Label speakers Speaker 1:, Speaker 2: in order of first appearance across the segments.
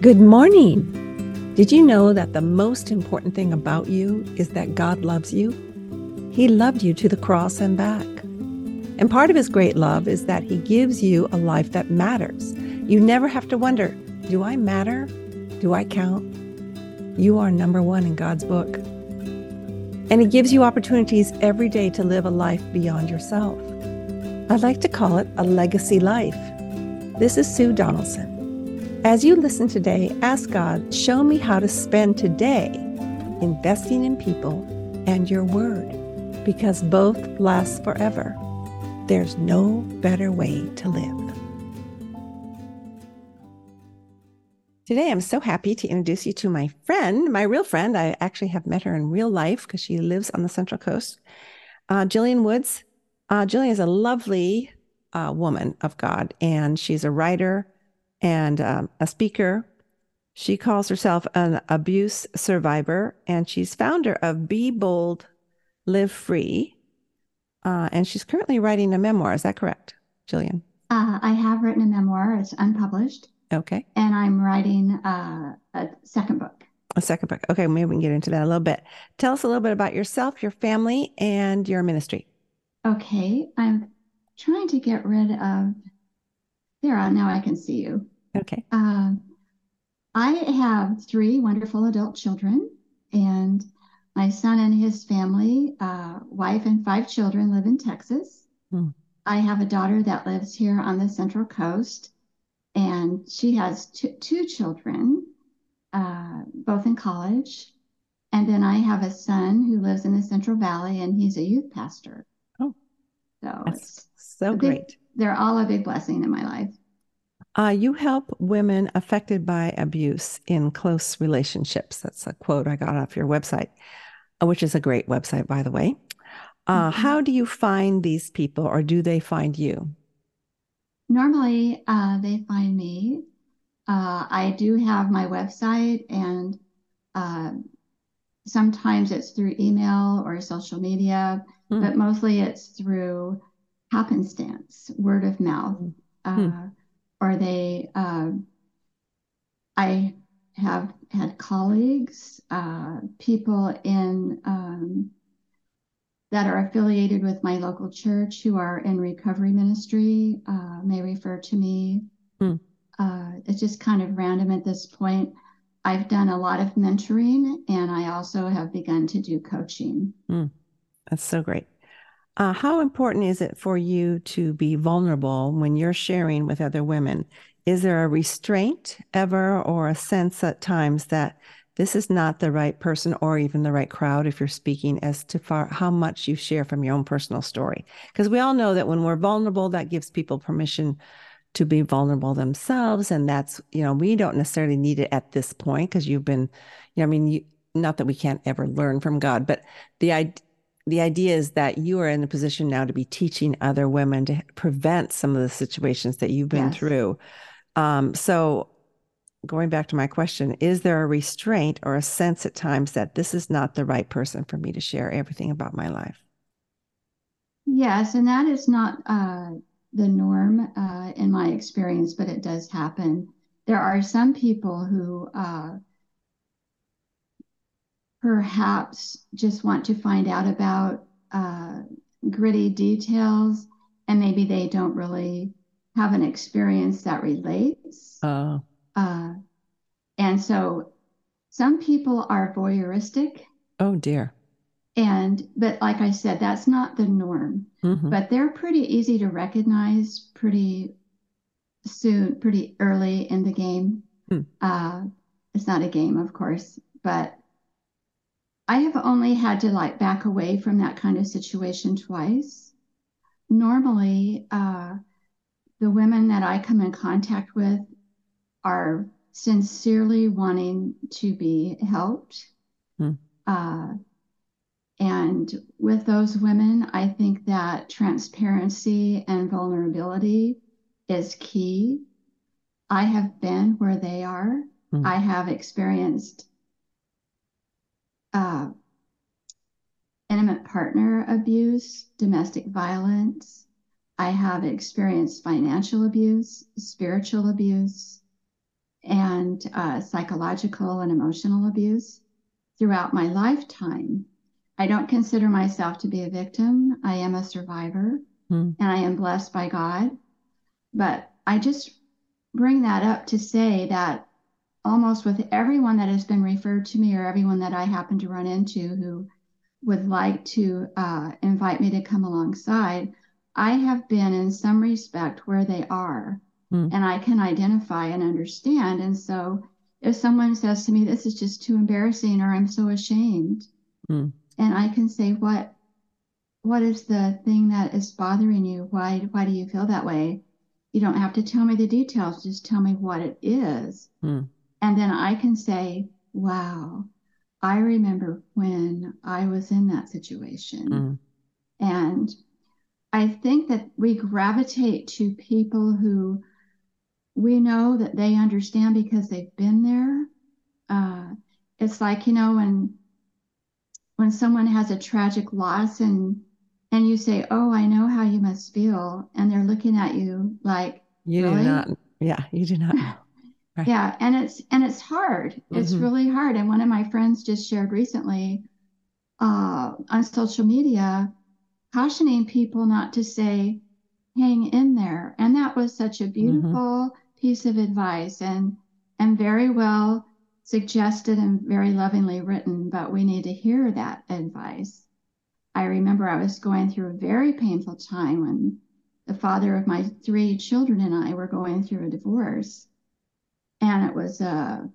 Speaker 1: Good morning. Did you know that the most important thing about you is that God loves you? He loved you to the cross and back. And part of his great love is that he gives you a life that matters. You never have to wonder, do I matter? Do I count? You are number one in God's book. And he gives you opportunities every day to live a life beyond yourself. I like to call it a legacy life. This is Sue Donaldson. As you listen today, ask God, show me how to spend today investing in people and your word, because both last forever. There's no better way to live. Today, I'm so happy to introduce you to my friend, my real friend. I actually have met her in real life because she lives on the Central Coast. Uh, Jillian Woods. Uh, Jillian is a lovely uh, woman of God, and she's a writer and um, a speaker. She calls herself an abuse survivor, and she's founder of Be Bold, Live Free. Uh, and she's currently writing a memoir. Is that correct, Jillian?
Speaker 2: Uh, I have written a memoir. It's unpublished.
Speaker 1: Okay.
Speaker 2: And I'm writing uh, a second book.
Speaker 1: A second book. Okay, maybe we can get into that a little bit. Tell us a little bit about yourself, your family, and your ministry.
Speaker 2: Okay. I'm trying to get rid of. There, now I can see you.
Speaker 1: Okay. Uh,
Speaker 2: I have three wonderful adult children, and my son and his family, uh, wife and five children, live in Texas. Mm. I have a daughter that lives here on the Central Coast, and she has t- two children, uh, both in college. And then I have a son who lives in the Central Valley, and he's a youth pastor.
Speaker 1: Oh, so that's so great.
Speaker 2: They're all a big blessing in my life.
Speaker 1: Uh, you help women affected by abuse in close relationships. That's a quote I got off your website, uh, which is a great website, by the way. Uh, mm-hmm. How do you find these people, or do they find you?
Speaker 2: Normally, uh, they find me. Uh, I do have my website, and uh, sometimes it's through email or social media, mm. but mostly it's through happenstance, word of mouth. Mm or they, uh, I have had colleagues, uh, people in um, that are affiliated with my local church who are in recovery ministry uh, may refer to me. Mm. it's just kind of random at this point. I've done a lot of mentoring and I also have begun to do coaching. Mm.
Speaker 1: That's so great. Uh, how important is it for you to be vulnerable when you're sharing with other women? Is there a restraint ever or a sense at times that this is not the right person or even the right crowd if you're speaking as to far how much you share from your own personal story? Because we all know that when we're vulnerable, that gives people permission to be vulnerable themselves. And that's, you know, we don't necessarily need it at this point because you've been, you know, I mean, you, not that we can't ever learn from God, but the idea, the idea is that you are in a position now to be teaching other women to prevent some of the situations that you've been yes. through. Um, so, going back to my question, is there a restraint or a sense at times that this is not the right person for me to share everything about my life?
Speaker 2: Yes, and that is not uh, the norm uh, in my experience, but it does happen. There are some people who uh, perhaps just want to find out about uh, gritty details and maybe they don't really have an experience that relates. Uh, uh, and so some people are voyeuristic.
Speaker 1: Oh dear.
Speaker 2: And, but like I said, that's not the norm. Mm-hmm. But they're pretty easy to recognize pretty soon, pretty early in the game. Mm. Uh, it's not a game, of course, but I have only had to like back away from that kind of situation twice. Normally, uh, the women that I come in contact with are sincerely wanting to be helped. Hmm. Uh, and with those women, I think that transparency and vulnerability is key. I have been where they are. Hmm. I have experienced uh, intimate partner abuse, domestic violence. I have experienced financial abuse, spiritual abuse. and uh, psychological and emotional abuse throughout my lifetime. I don't consider myself to be a victim. I am a survivor mm. and I am blessed by God. But I just bring that up to say that almost with everyone that has been referred to me or everyone that I happen to run into who would like to uh, invite me to come alongside, I have been in some respect where they are mm. and I can identify and understand. And so if someone says to me, This is just too embarrassing or I'm so ashamed, mm. and I can say, What what is the thing that is bothering you? Why why do you feel that way? You don't have to tell me the details, just tell me what it is. Mm. And then I can say, Wow, I remember when I was in that situation. Mm. And I think that we gravitate to people who we know that they understand because they've been there. Uh, it's like you know when when someone has a tragic loss and and you say, "Oh, I know how you must feel," and they're looking at you like,
Speaker 1: "You
Speaker 2: really?
Speaker 1: do not." Yeah, you do not.
Speaker 2: Right. Yeah, and it's and it's hard. Mm-hmm. It's really hard. And one of my friends just shared recently uh, on social media, cautioning people not to say, "Hang in there." And that was such a mm-hmm. beautiful. Mm-hmm piece of advice and and very well suggested and very lovingly written, but we need to hear that advice. I remember I was going through a very painful time when the father of my three children and I were going through a divorce. And it was uh,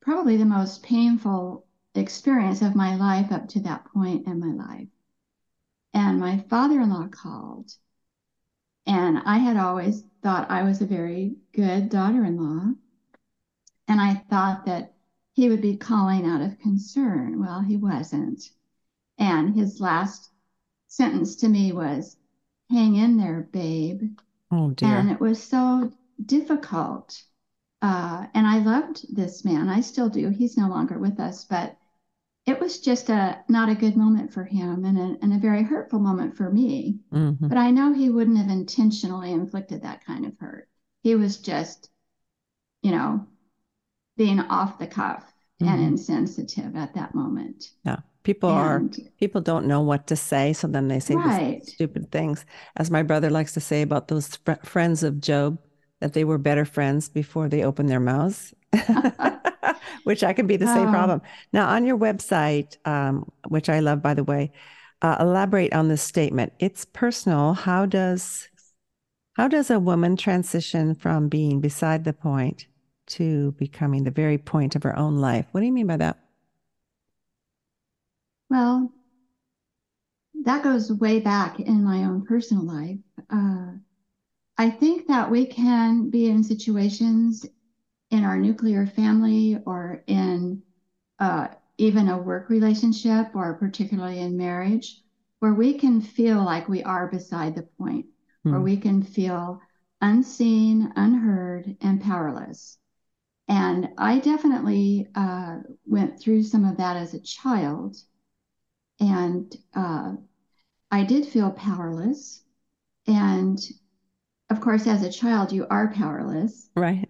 Speaker 2: probably the most painful experience of my life up to that point in my life. And my father in law called. And I had always thought I was a very good daughter in law. And I thought that he would be calling out of concern. Well, he wasn't. And his last sentence to me was, Hang in there, babe.
Speaker 1: Oh, dear.
Speaker 2: And it was so difficult. Uh, and I loved this man. I still do. He's no longer with us, but it was just a not a good moment for him and a, and a very hurtful moment for me. Mm-hmm. But I know he wouldn't have intentionally inflicted that kind of hurt. He was just, you know, being off the cuff mm-hmm. and insensitive at that moment.
Speaker 1: Yeah. People and, are people don't know what to say, so then they say right. these stupid things. As my brother likes to say about those fr- friends of Job, that they were better friends before they opened their mouths. which I can be the same oh. problem. Now, on your website, um, which I love, by the way, uh, elaborate on this statement. It's personal. How does how does a woman transition from being beside the point to becoming the very point of her own life? What do you mean by that?
Speaker 2: Well, that goes way back in my own personal life. Uh, I think that we can be in situations in our nuclear family or in uh, even a work relationship or particularly in marriage where we can feel like we are beside the point, mm. where hmm. we can feel unseen, unheard, and powerless. And I definitely uh, went through some of that as a child. And uh, I did feel powerless. And of course, as a child, you are powerless.
Speaker 1: Right.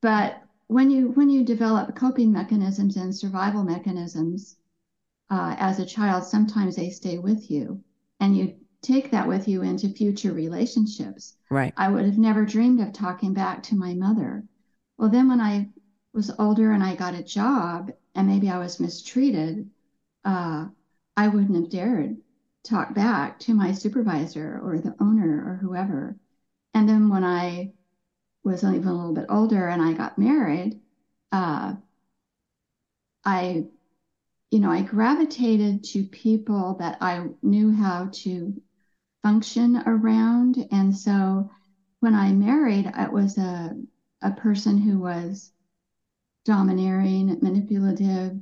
Speaker 2: But when you when you develop coping mechanisms and survival mechanisms uh, as a child, sometimes they stay with you, and you take that with you into future relationships.
Speaker 1: Right.
Speaker 2: I would have never dreamed of talking back to my mother. Well, then when I was older and I got a job, and maybe I was mistreated, uh, I wouldn't have dared talk back to my supervisor or the owner or whoever. And then when I was even a little bit older and I got married, uh, I, you know, I gravitated to people that I knew how to function around. And so when I married, it was a, a person who was domineering, manipulative,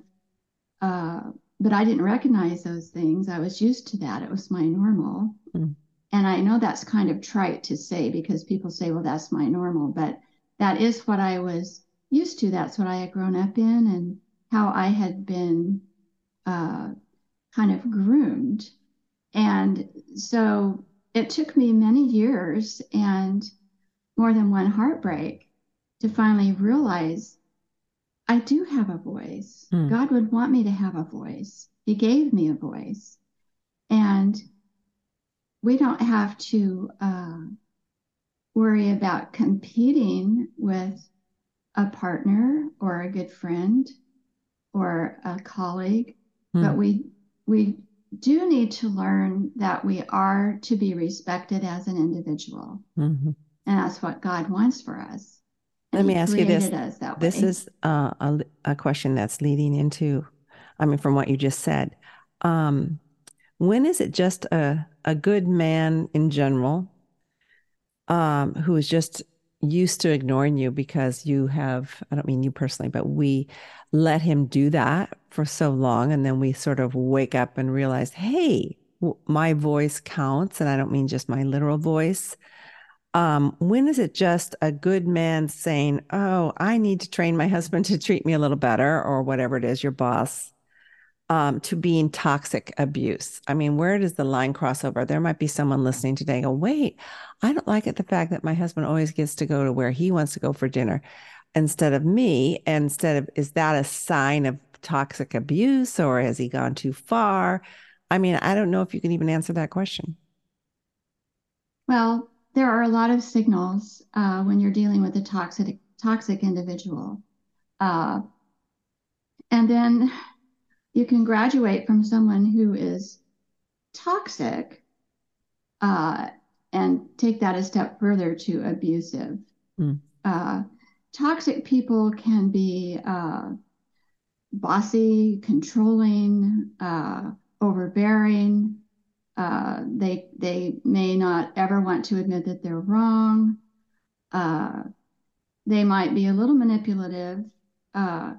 Speaker 2: uh, but I didn't recognize those things. I was used to that. It was my normal. Mm. And I know that's kind of trite to say because people say, well, that's my normal, but that is what I was used to. That's what I had grown up in and how I had been uh, kind of groomed. And so it took me many years and more than one heartbreak to finally realize I do have a voice. Mm. God would want me to have a voice. He gave me a voice. And we don't have to uh, worry about competing with a partner or a good friend or a colleague, mm. but we we do need to learn that we are to be respected as an individual. Mm-hmm. And that's what God wants for us.
Speaker 1: Let me ask you this. This way. is uh, a, a question that's leading into, I mean, from what you just said. Um, when is it just a, a good man in general um, who is just used to ignoring you because you have, I don't mean you personally, but we let him do that for so long. And then we sort of wake up and realize, hey, my voice counts. And I don't mean just my literal voice. Um, when is it just a good man saying, Oh, I need to train my husband to treat me a little better, or whatever it is, your boss, um, to being toxic abuse? I mean, where does the line cross over? There might be someone listening today go, Wait, I don't like it the fact that my husband always gets to go to where he wants to go for dinner instead of me. Instead of, is that a sign of toxic abuse or has he gone too far? I mean, I don't know if you can even answer that question.
Speaker 2: Well, there are a lot of signals uh, when you're dealing with a toxic toxic individual, uh, and then you can graduate from someone who is toxic uh, and take that a step further to abusive. Mm. toxic people can be uh, bossy, controlling, uh, overbearing. Uh, they they may not ever want to admit that they're wrong. Uh, they might be a little manipulative, uh,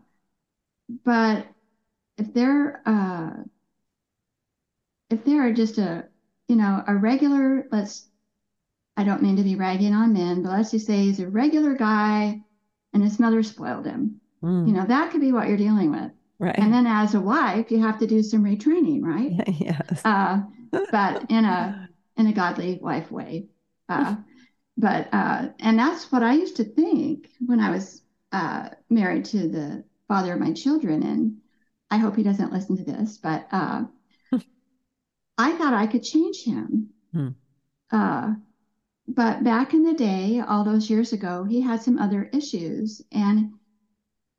Speaker 2: but if they're uh, if they're just a you know a regular let's I don't mean to be ragging on men, but let's just say he's a regular guy and his mother spoiled him. Mm. You know, that could be what you're dealing with. Right. And then as a wife, you have to do some retraining, right?
Speaker 1: yes. Uh,
Speaker 2: but in a in a godly wife way. Uh, but uh, and that's what I used to think when I was uh, married to the father of my children. And I hope he doesn't listen to this, but uh, I thought I could change him. Hmm. Uh, but back in the day, all those years ago, he had some other issues, and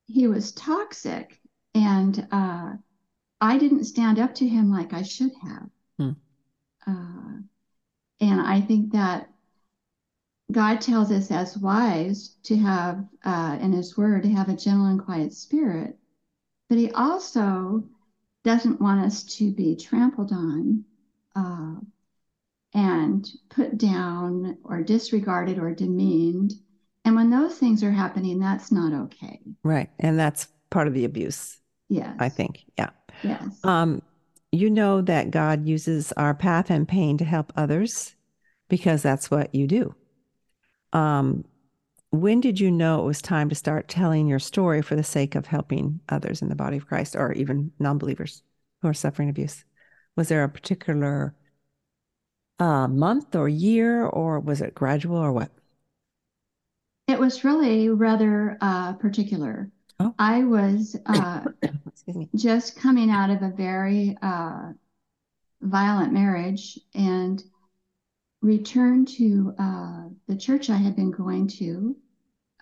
Speaker 2: he was toxic and uh, I didn't stand up to him like I should have. Hmm. Uh, and I think that God tells us as wives to have, uh, in His Word, to have a gentle and quiet spirit. But He also doesn't want us to be trampled on uh, and put down or disregarded or demeaned and when those things are happening, that's not okay.
Speaker 1: Right. And that's part of the abuse.
Speaker 2: Yes.
Speaker 1: I think. Yeah.
Speaker 2: Yes.
Speaker 1: Um, you know that God uses our path and pain to help others because that's what you do. Um, when did you know it was time to start telling your story for the sake of helping others in the body of Christ or even non believers who are suffering abuse? Was there a particular uh, month or year, or was it gradual or what?
Speaker 2: It was really rather uh, particular. Oh. I was uh, just coming out of a very uh, violent marriage and returned to uh, the church I had been going to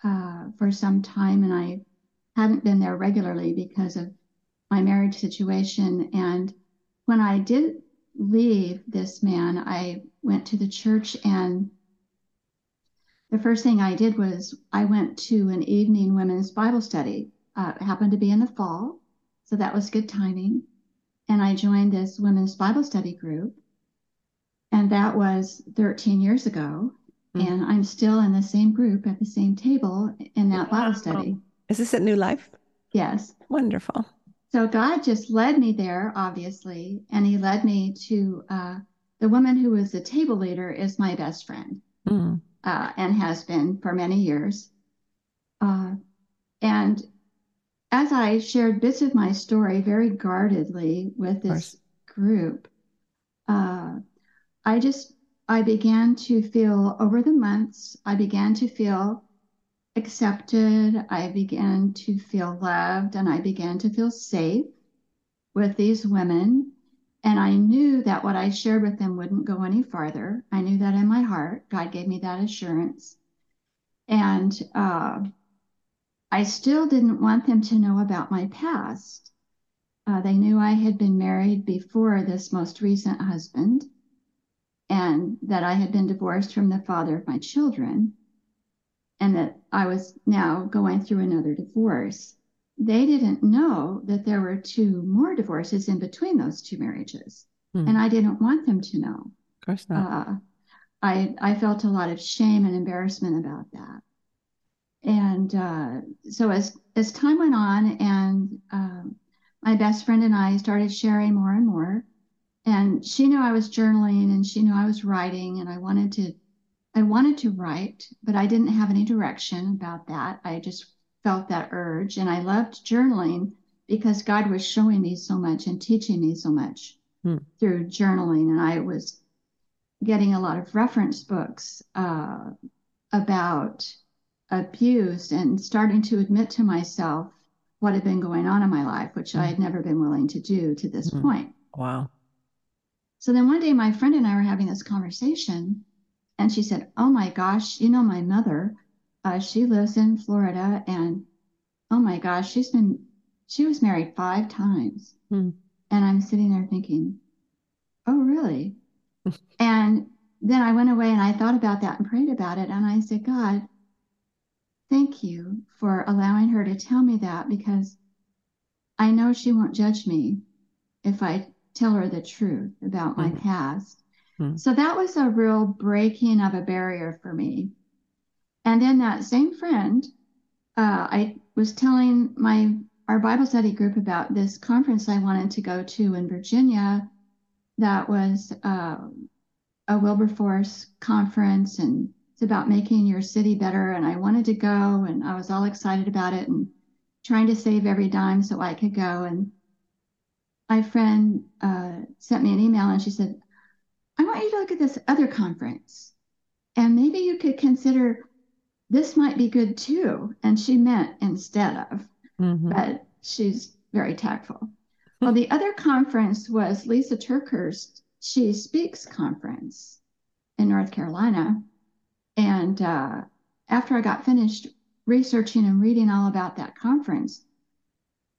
Speaker 2: uh, for some time, and I hadn't been there regularly because of my marriage situation. And when I did leave this man, I went to the church and the first thing I did was I went to an evening women's Bible study. Uh, it happened to be in the fall, so that was good timing. And I joined this women's Bible study group. And that was 13 years ago. Mm-hmm. And I'm still in the same group at the same table in that wow. Bible study.
Speaker 1: Is this at New Life?
Speaker 2: Yes.
Speaker 1: Wonderful.
Speaker 2: So God just led me there, obviously. And He led me to uh, the woman who was the table leader, is my best friend. Mm-hmm uh, and has been for many years. Uh, and as I shared bits of my story very guardedly with this group, uh, I just I began to feel over the months I began to feel accepted. I began to feel loved and I began to feel safe with these women. And I knew that what I shared with them wouldn't go any farther. I knew that in my heart. God gave me that assurance. And uh, I still didn't want them to know about my past. Uh, they knew I had been married before this most recent husband and that I had been divorced from the father of my children and that I was now going through another divorce. They didn't know that there were two more divorces in between those two marriages. Hmm. And I didn't want them to know.
Speaker 1: Of course not. Uh,
Speaker 2: I, I felt a lot of shame and embarrassment about that. And uh, so as, as time went on and um, my best friend and I started sharing more and more, and she knew I was journaling and she knew I was writing and I wanted to I wanted to write, but I didn't have any direction about that. I just felt that urge and I loved journaling because God was showing me so much and teaching me so much hmm. through journaling and I was getting a lot of reference books uh, about abuse and starting to admit to myself what had been going on in my life, which hmm. I had never been willing to do to this hmm. point.
Speaker 1: Wow.
Speaker 2: So then one day, my friend and I were having this conversation, and she said, Oh my gosh, you know, my mother, uh, she lives in Florida, and oh my gosh, she's been, she was married five times. Hmm. And I'm sitting there thinking, Oh, really? and then I went away and I thought about that and prayed about it. And I said, God, thank you for allowing her to tell me that because I know she won't judge me if I tell her the truth about my mm-hmm. past. Mm-hmm. So that was a real breaking of a barrier for me. And then that same friend, uh, I was telling my our Bible study group about this conference I wanted to go to in Virginia. That was uh, a Wilberforce conference, and it's about making your city better. And I wanted to go, and I was all excited about it, and trying to save every dime so I could go. And my friend uh, sent me an email and she said, I want you to look at this other conference and maybe you could consider this might be good too. And she meant instead of, mm-hmm. but she's very tactful. well, the other conference was Lysa TerKeurst She Speaks Conference in North Carolina. And uh, after I got finished researching and reading all about that conference,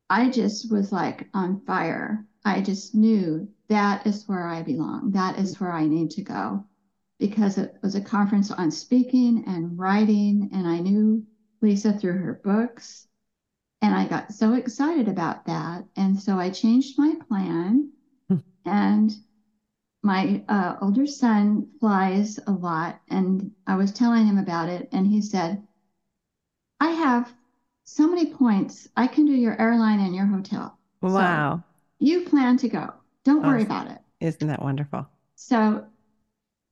Speaker 2: I just was like on fire. I just knew that is where I belong. That is where I need to go because it was a conference on speaking and writing. And I knew Lysa through her books. And I got so excited about that. And so I changed my plan. Hmm. and my uh, older son flies a lot. And I was telling him about it. And he said, I have so many points. I can do your airline and your hotel.
Speaker 1: Wow. So
Speaker 2: you plan to go. Don't worry oh, about it.
Speaker 1: Isn't that wonderful?
Speaker 2: So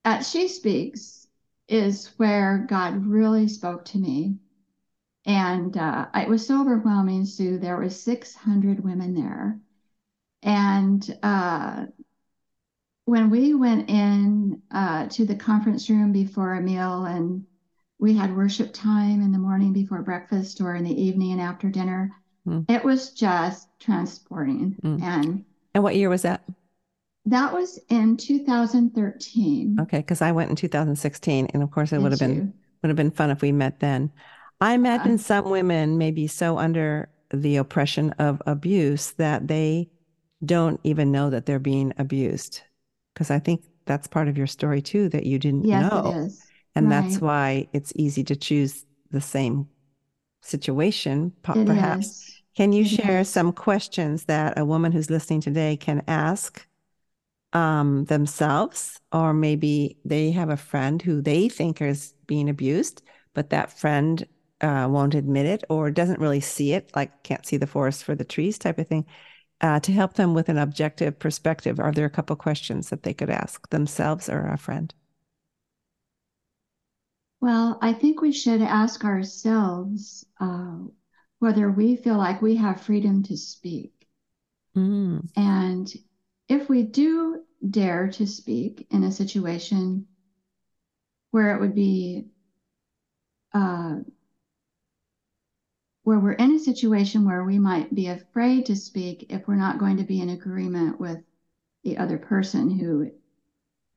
Speaker 2: at She Speaks is where God really spoke to me. And uh, it was so overwhelming, Sue. There were 600 women there. And uh, when we went in uh, to the conference room before a meal and we had worship time in the morning before breakfast or in the evening and after dinner. Mm. It was just transporting. Mm. And
Speaker 1: and what year was that?
Speaker 2: That was in 2013.
Speaker 1: Okay, because I went in 2016, and of course it would have been would have been fun if we met then. I imagine uh, some women may be so under the oppression of abuse that they don't even know that they're being abused. Because I think that's part of your story too, that you didn't
Speaker 2: yes,
Speaker 1: know.
Speaker 2: It is.
Speaker 1: And right. that's why it's easy to choose the same situation, perhaps. Can you share some questions that a woman who's listening today can ask um, themselves? Or maybe they have a friend who they think is being abused, but that friend uh, won't admit it or doesn't really see it, like can't see the forest for the trees type of thing. Uh, to help them with an objective perspective, are there a couple questions that they could ask themselves or a friend?
Speaker 2: Well, I think we should ask ourselves uh, whether we feel like we have freedom to speak. Mm. And if we do dare to speak in a situation where it would be uh, where we're in a situation where we might be afraid to speak if we're not going to be in agreement with the other person who,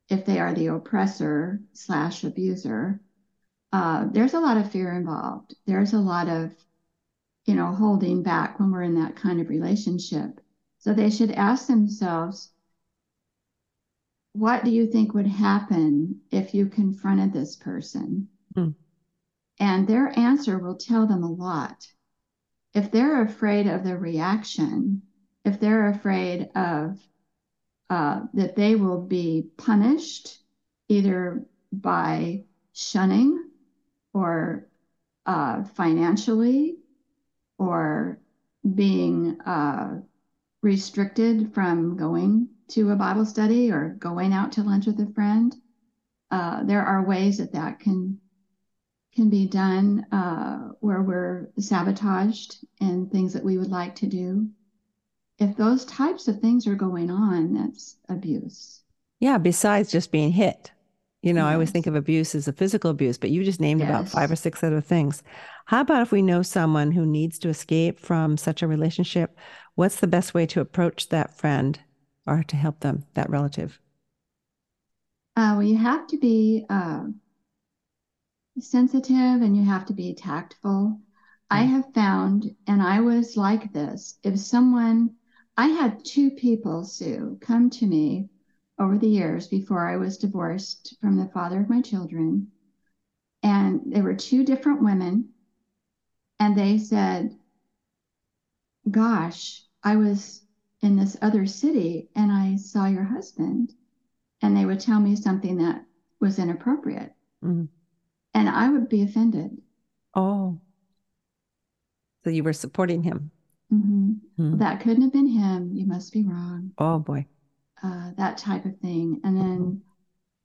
Speaker 2: if they are the oppressor slash abuser, uh, there's a lot of fear involved. There's a lot of, you know, holding back when we're in that kind of relationship. So they should ask themselves, what do you think would happen if you confronted this person? Mm. And their answer will tell them a lot. If they're afraid of the reaction, if they're afraid of uh, that they will be punished either by shunning or uh, financially or being uh, restricted from going to a Bible study or going out to lunch with a friend. Uh, there are ways that that can can be done uh, where we're sabotaged in things that we would like to do. If those types of things are going on, that's abuse.
Speaker 1: Yeah, besides just being hit. You know. I always think of abuse as a physical abuse, but you just named yes. about five or six other things. How about if we know someone who needs to escape from such a relationship? What's the best way to approach that friend or to help them, that relative?
Speaker 2: Uh, well, you have to be uh, sensitive and you have to be tactful. I hmm. have found, and I was like this, if someone, I had two people, Sue, come to me over the years before I was divorced from the father of my children. And they were two different women. And they said, Gosh, I was in this other city and I saw your husband. And they would tell me something that was inappropriate. Mm-hmm. And I would be offended.
Speaker 1: Oh. So you were supporting him.
Speaker 2: Mm-hmm. Mm-hmm. That couldn't have been him. You must be wrong.
Speaker 1: Oh, boy
Speaker 2: uh, that type of thing. And then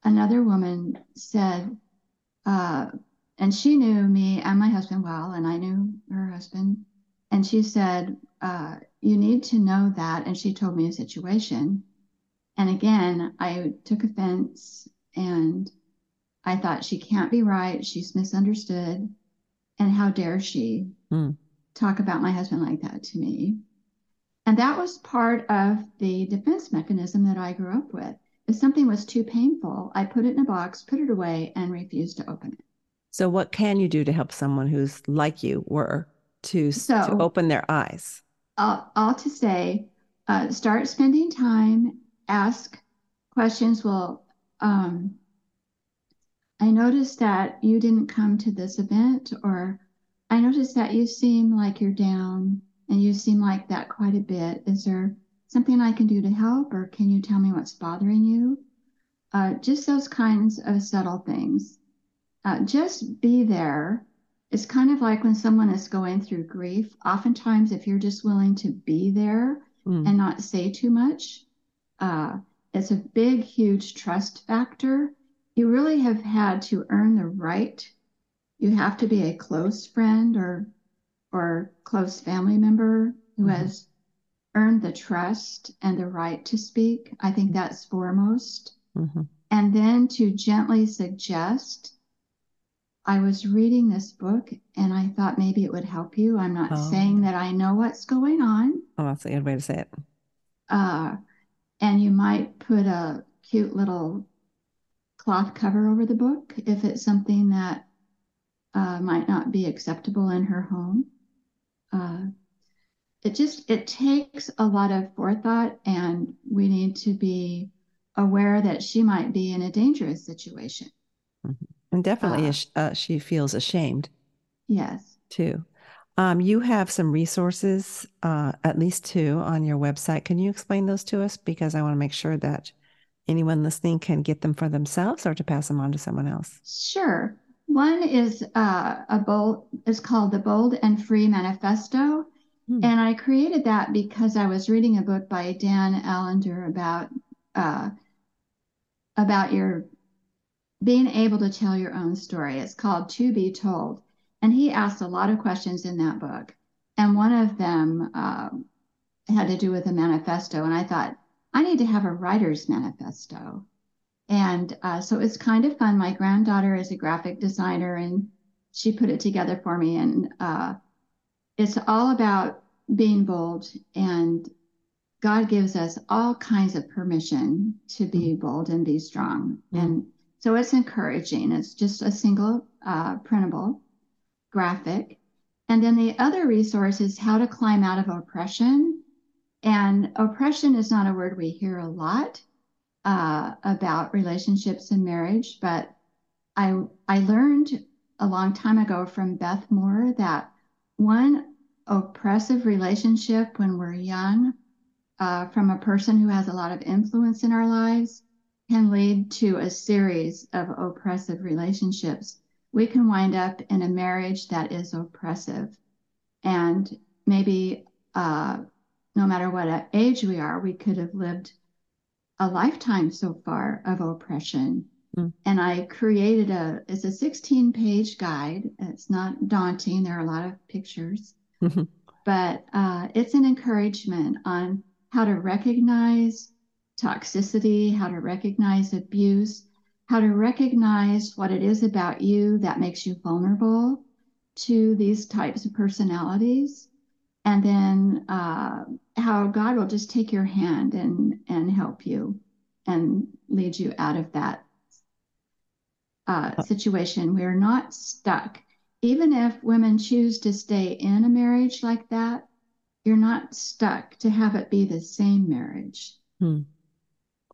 Speaker 2: another woman said, uh, and she knew me and my husband well, and I knew her husband. And she said, uh, You need to know that. And she told me a situation. And again, I took offense and I thought she can't be right. She's misunderstood. And how dare she mm. talk about my husband like that to me? And that was part of the defense mechanism that I grew up with. If something was too painful, I put it in a box, put it away, and refused to open it.
Speaker 1: So, what can you do to help someone who's like you were to, so, to open their eyes?
Speaker 2: All, all to say, uh, start spending time, ask questions. Well, um, I noticed that you didn't come to this event, or I noticed that you seem like you're down and you seem like that quite a bit. Is there something I can do to help, or can you tell me what's bothering you? Uh, just those kinds of subtle things. Uh, just be there. It's kind of like when someone is going through grief. Oftentimes, if you're just willing to be there mm. and not say too much, uh, it's a big, huge trust factor. You really have had to earn the right. You have to be a close friend or or close family member who mm-hmm. has earned the trust and the right to speak. I think that's foremost. Mm-hmm. And then to gently suggest, I was reading this book and I thought maybe it would help you. I'm not oh. saying that I know what's going on.
Speaker 1: Oh, that's a good way to say it.
Speaker 2: Uh, and you might put a cute little cloth cover over the book if it's something that uh, might not be acceptable in her home uh, it just it takes a lot of forethought and we need to be aware that she might be in a dangerous situation.
Speaker 1: Mm-hmm. and definitely uh, uh, she feels ashamed.
Speaker 2: Yes.
Speaker 1: Too. Um, you have some resources uh, at least two on your website. Can you explain those to us? Because i want to make sure that anyone listening can get them for themselves or to pass them on to someone else.
Speaker 2: Sure one is uh, a bold, is called the Bold and Free Manifesto. Hmm. And I created that because I was reading a book by Dan Allender about uh, about your being able to tell your own story. It's called To Be Told. And he asked a lot of questions in that book. And one of them uh, had to do with a manifesto. And I thought, I need to have a writer's manifesto. And uh, so it's kind of fun. My granddaughter is a graphic designer and she put it together for me. And uh, it's all about being bold and God gives us all kinds of permission to be bold and be strong. Mm-hmm. And so it's encouraging. It's just a single uh, printable graphic. And then the other resource is how to climb out of oppression. And oppression is not a word we hear a lot uh, about relationships and marriage, but I I learned a long time ago from Beth Moore that one oppressive relationship when we're young uh, from a person who has a lot of influence in our lives can lead to a series of oppressive relationships. We can wind up in a marriage that is oppressive. And maybe uh, no matter what age we are, we could have lived a lifetime so far of oppression. Mm. And I created a, it's a 16 page guide. It's not daunting. There are a lot of pictures, mm-hmm. but uh, it's an encouragement on how to recognize toxicity, how to recognize abuse, how to recognize what it is about you that makes you vulnerable to these types of personalities, and then uh, how God will just take your hand and and help you and lead you out of that uh, situation. We're not stuck. Even if women choose to stay in a marriage like that, you're not stuck to have it be the same marriage. Hmm.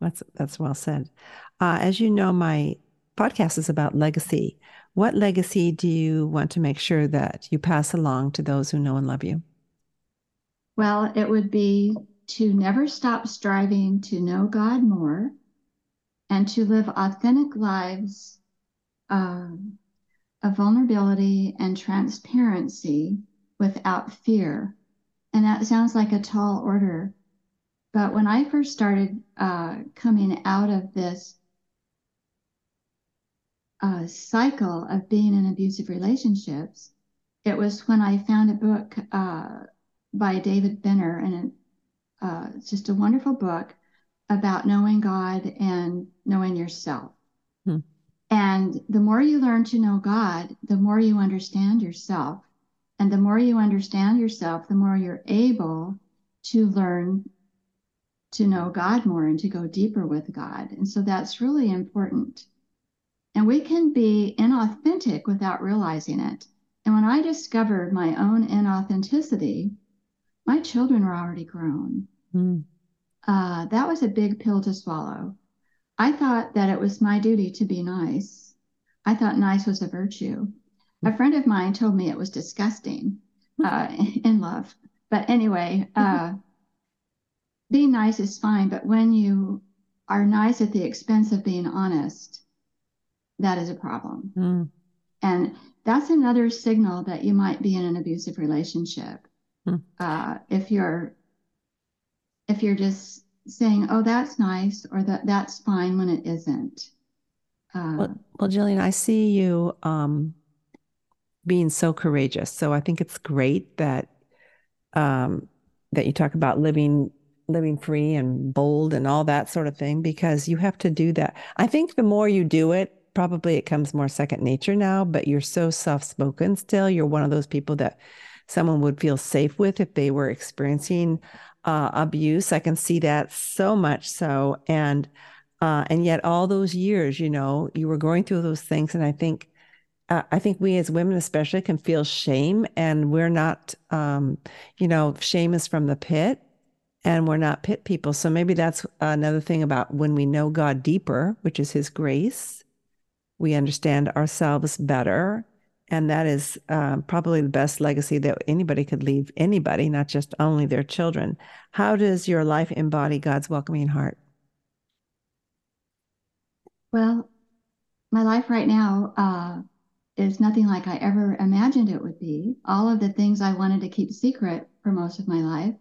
Speaker 1: That's that's well said. Uh, as you know, my podcast is about legacy. What legacy do you want to make sure that you pass along to those who know and love you?
Speaker 2: Well, it would be to never stop striving to know God more and to live authentic lives um, of vulnerability and transparency without fear and that sounds like a tall order. But when I first started uh, coming out of this uh, cycle of being in abusive relationships, it was when I found a book uh, by David Benner, and it, uh, it's just a wonderful book about knowing God and knowing yourself. Hmm. And the more you learn to know God, the more you understand yourself. And the more you understand yourself, the more you're able to learn to know God more and to go deeper with God. And so that's really important. And we can be inauthentic without realizing it. And when I discovered my own inauthenticity, my children were already grown. Mm. Uh, that was a big pill to swallow. I thought that it was my duty to be nice. I thought nice was a virtue a friend of mine told me it was disgusting hmm. uh, in love. But anyway, uh, being nice is fine, but when you are nice at the expense of being honest, that is a problem. Mm. And that's another signal that you might be in an abusive relationship. Mm. Uh, if you're if you're just saying, "Oh, that's nice," or that that's fine when it isn't.
Speaker 1: Uh, well, well, Jillian, I see you um, being so courageous. So I think it's great that um, that you talk about living living free and bold and all that sort of thing because you have to do that. I think the more you do it, probably it comes more second nature now, but you're so soft-spoken still. You're one of those people that someone would feel safe with if they were experiencing uh, abuse. I can see that so much so and uh, and yet all those years, you know, you were going through those things and I think uh, I think we as women, especially, can feel shame, and we're not, um, you know, shame is from the pit, and we're not pit people. So maybe that's another thing about when we know God deeper, which is His grace, we understand ourselves better. And that is um, probably the best legacy that anybody could leave anybody, not just only their children. How does your life embody God's welcoming heart?
Speaker 2: Well, my life right now, uh, is nothing like I ever imagined it would be. All of the things I wanted to keep secret for most of my life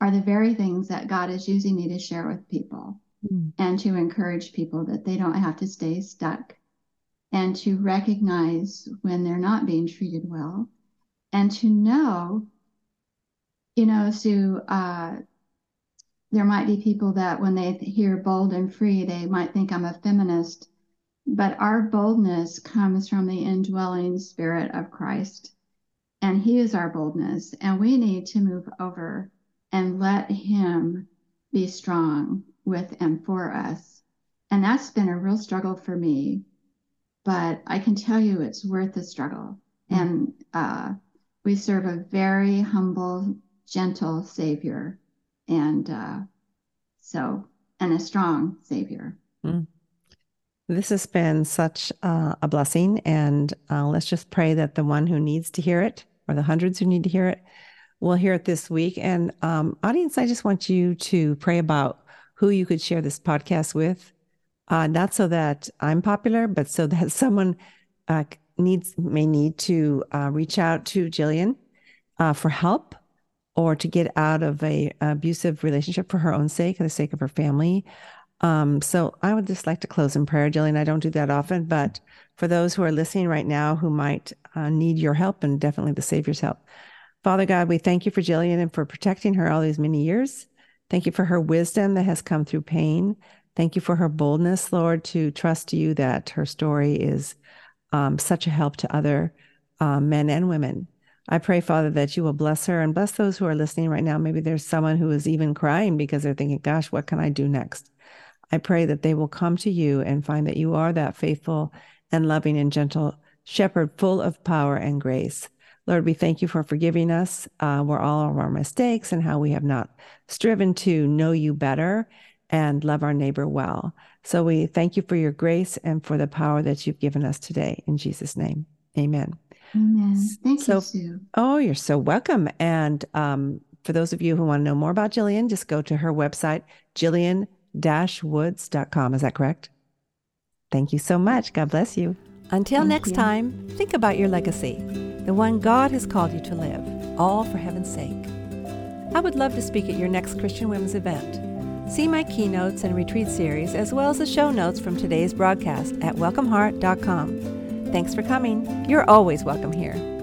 Speaker 2: are the very things that God is using me to share with people mm. and to encourage people that they don't have to stay stuck and to recognize when they're not being treated well and to know, you know, so uh, there might be people that when they hear bold and free, they might think I'm a feminist but our boldness comes from the indwelling spirit of Christ. and He is our boldness. And we need to move over and let Him be strong with and for us. And that's been a real struggle for me. But I can tell you it's worth the struggle. Mm-hmm. And uh, we serve a very humble, gentle Savior. And uh, so, and a strong Savior. Mm.
Speaker 1: This has been such uh, a blessing. And uh, let's just pray that the one who needs to hear it, or the hundreds who need to hear it, will hear it this week. And um, audience, I just want you to pray about who you could share this podcast with. Uh, not so that I'm popular, but so that someone uh, needs may need to uh, reach out to Jillian uh, for help or to get out of a abusive relationship for her own sake, for the sake of her family. Um, so I would just like to close in prayer, Jillian. I don't do that often, but for those who are listening right now who might uh, need your help and definitely the Savior's help, Father God, we thank you for Jillian and for protecting her all these many years. Thank you for her wisdom that has come through pain. Thank you for her boldness, Lord, to trust you that her story is um, such a help to other uh, men and women. I pray, Father, that you will bless her and bless those who are listening right now. Maybe there's someone who is even crying because they're thinking, gosh, what can I do next? I pray that they will come to you and find that you are that faithful and loving and gentle shepherd full of power and grace. Lord, we thank you for forgiving us uh, all of our mistakes and how we have not striven to know you better and love our neighbor well. So we thank you for your grace and for the power that you've given us today. In Jesus' name, amen.
Speaker 2: Amen. Thank so, you, Sue.
Speaker 1: Oh, you're so welcome. And um, for those of you who want to know more about Jillian, just go to her website, jillian-woods.com. Is that correct? Thank you so much. God bless you. Until Thank next you. time, think about your legacy, the one God has called you to live, all for heaven's sake. I would love to speak at your next Christian Women's event. See my keynotes and retreat series, as well as the show notes from today's broadcast at welcomeheart.com. Thanks for coming. You're always welcome here.